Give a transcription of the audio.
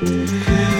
Mm-hmm.